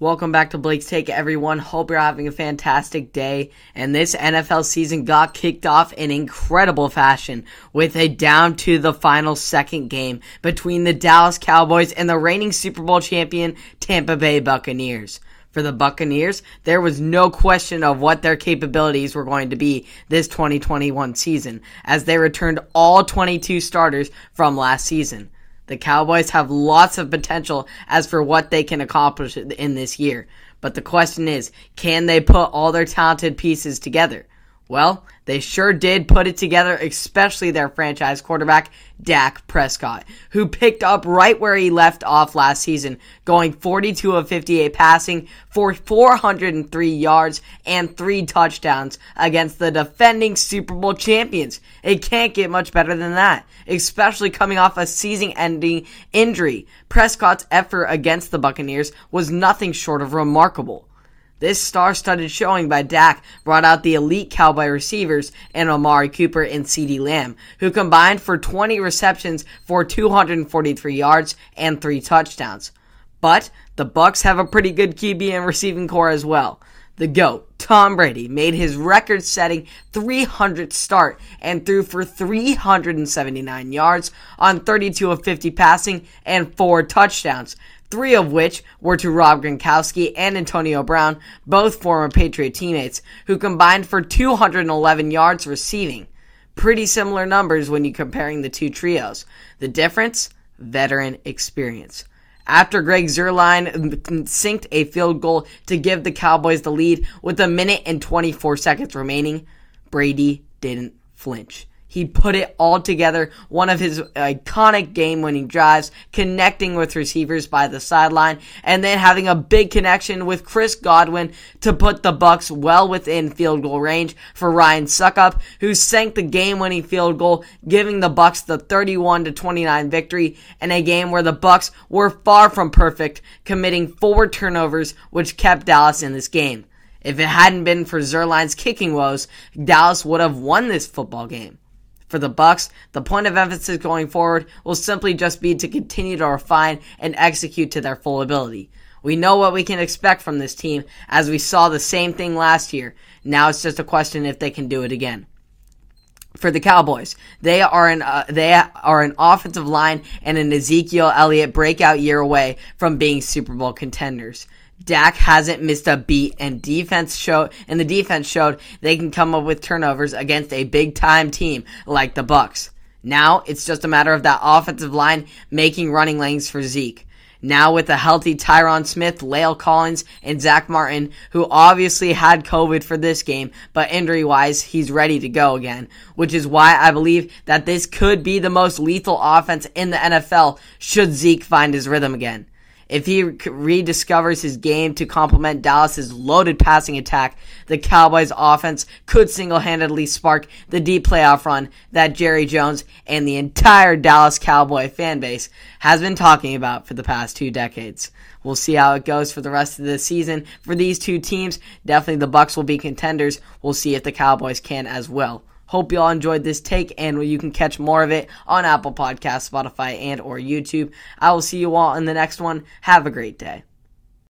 Welcome back to Blake's Take, everyone. Hope you're having a fantastic day. And this NFL season got kicked off in incredible fashion with a down to the final second game between the Dallas Cowboys and the reigning Super Bowl champion Tampa Bay Buccaneers. For the Buccaneers, there was no question of what their capabilities were going to be this 2021 season, as they returned all 22 starters from last season. The Cowboys have lots of potential as for what they can accomplish in this year. But the question is, can they put all their talented pieces together? Well, they sure did put it together, especially their franchise quarterback, Dak Prescott, who picked up right where he left off last season, going 42 of 58 passing for 403 yards and three touchdowns against the defending Super Bowl champions. It can't get much better than that, especially coming off a season ending injury. Prescott's effort against the Buccaneers was nothing short of remarkable. This star-studded showing by Dak brought out the elite Cowboy receivers in Amari Cooper and CeeDee Lamb, who combined for 20 receptions for 243 yards and 3 touchdowns. But the Bucks have a pretty good QB and receiving corps as well. The GOAT, Tom Brady, made his record setting 300th start and threw for 379 yards on 32 of 50 passing and 4 touchdowns, three of which were to Rob Gronkowski and Antonio Brown, both former Patriot teammates, who combined for 211 yards receiving. Pretty similar numbers when you're comparing the two trios. The difference? Veteran experience. After Greg Zuerlein sinked a field goal to give the Cowboys the lead with a minute and 24 seconds remaining, Brady didn't flinch. He put it all together. One of his iconic game winning drives, connecting with receivers by the sideline, and then having a big connection with Chris Godwin to put the Bucks well within field goal range for Ryan Succop, who sank the game winning field goal, giving the Bucks the 31 to 29 victory in a game where the Bucks were far from perfect, committing four turnovers, which kept Dallas in this game. If it hadn't been for Zuerlein's kicking woes, Dallas would have won this football game for the Bucks. the point of emphasis going forward will simply just be to continue to refine and execute to their full ability. We know what we can expect from this team as we saw the same thing last year. Now it's just a question if they can do it again. For the Cowboys, they are an uh, they are an offensive line and an Ezekiel Elliott breakout year away from being Super Bowl contenders. Dak hasn't missed a beat and defense showed and the defense showed they can come up with turnovers against a big time team like the Bucks. Now it's just a matter of that offensive line making running lanes for Zeke. Now with a healthy Tyron Smith, La'el Collins, and Zack Martin, who obviously had COVID for this game, but injury wise, he's ready to go again. Which is why I believe that this could be the most lethal offense in the NFL should Zeke find his rhythm again. If he rediscovers his game to complement Dallas's loaded passing attack, the Cowboys offense could single-handedly spark the deep playoff run that Jerry Jones and the entire Dallas Cowboy fan base has been talking about for the past two decades. We'll see how it goes for the rest of the season for these two teams. Definitely the Bucks will be contenders. We'll see if the Cowboys can as well. Hope you all enjoyed this take and you can catch more of it on Apple Podcasts, Spotify, and or YouTube. I will see you all in the next one. Have a great day.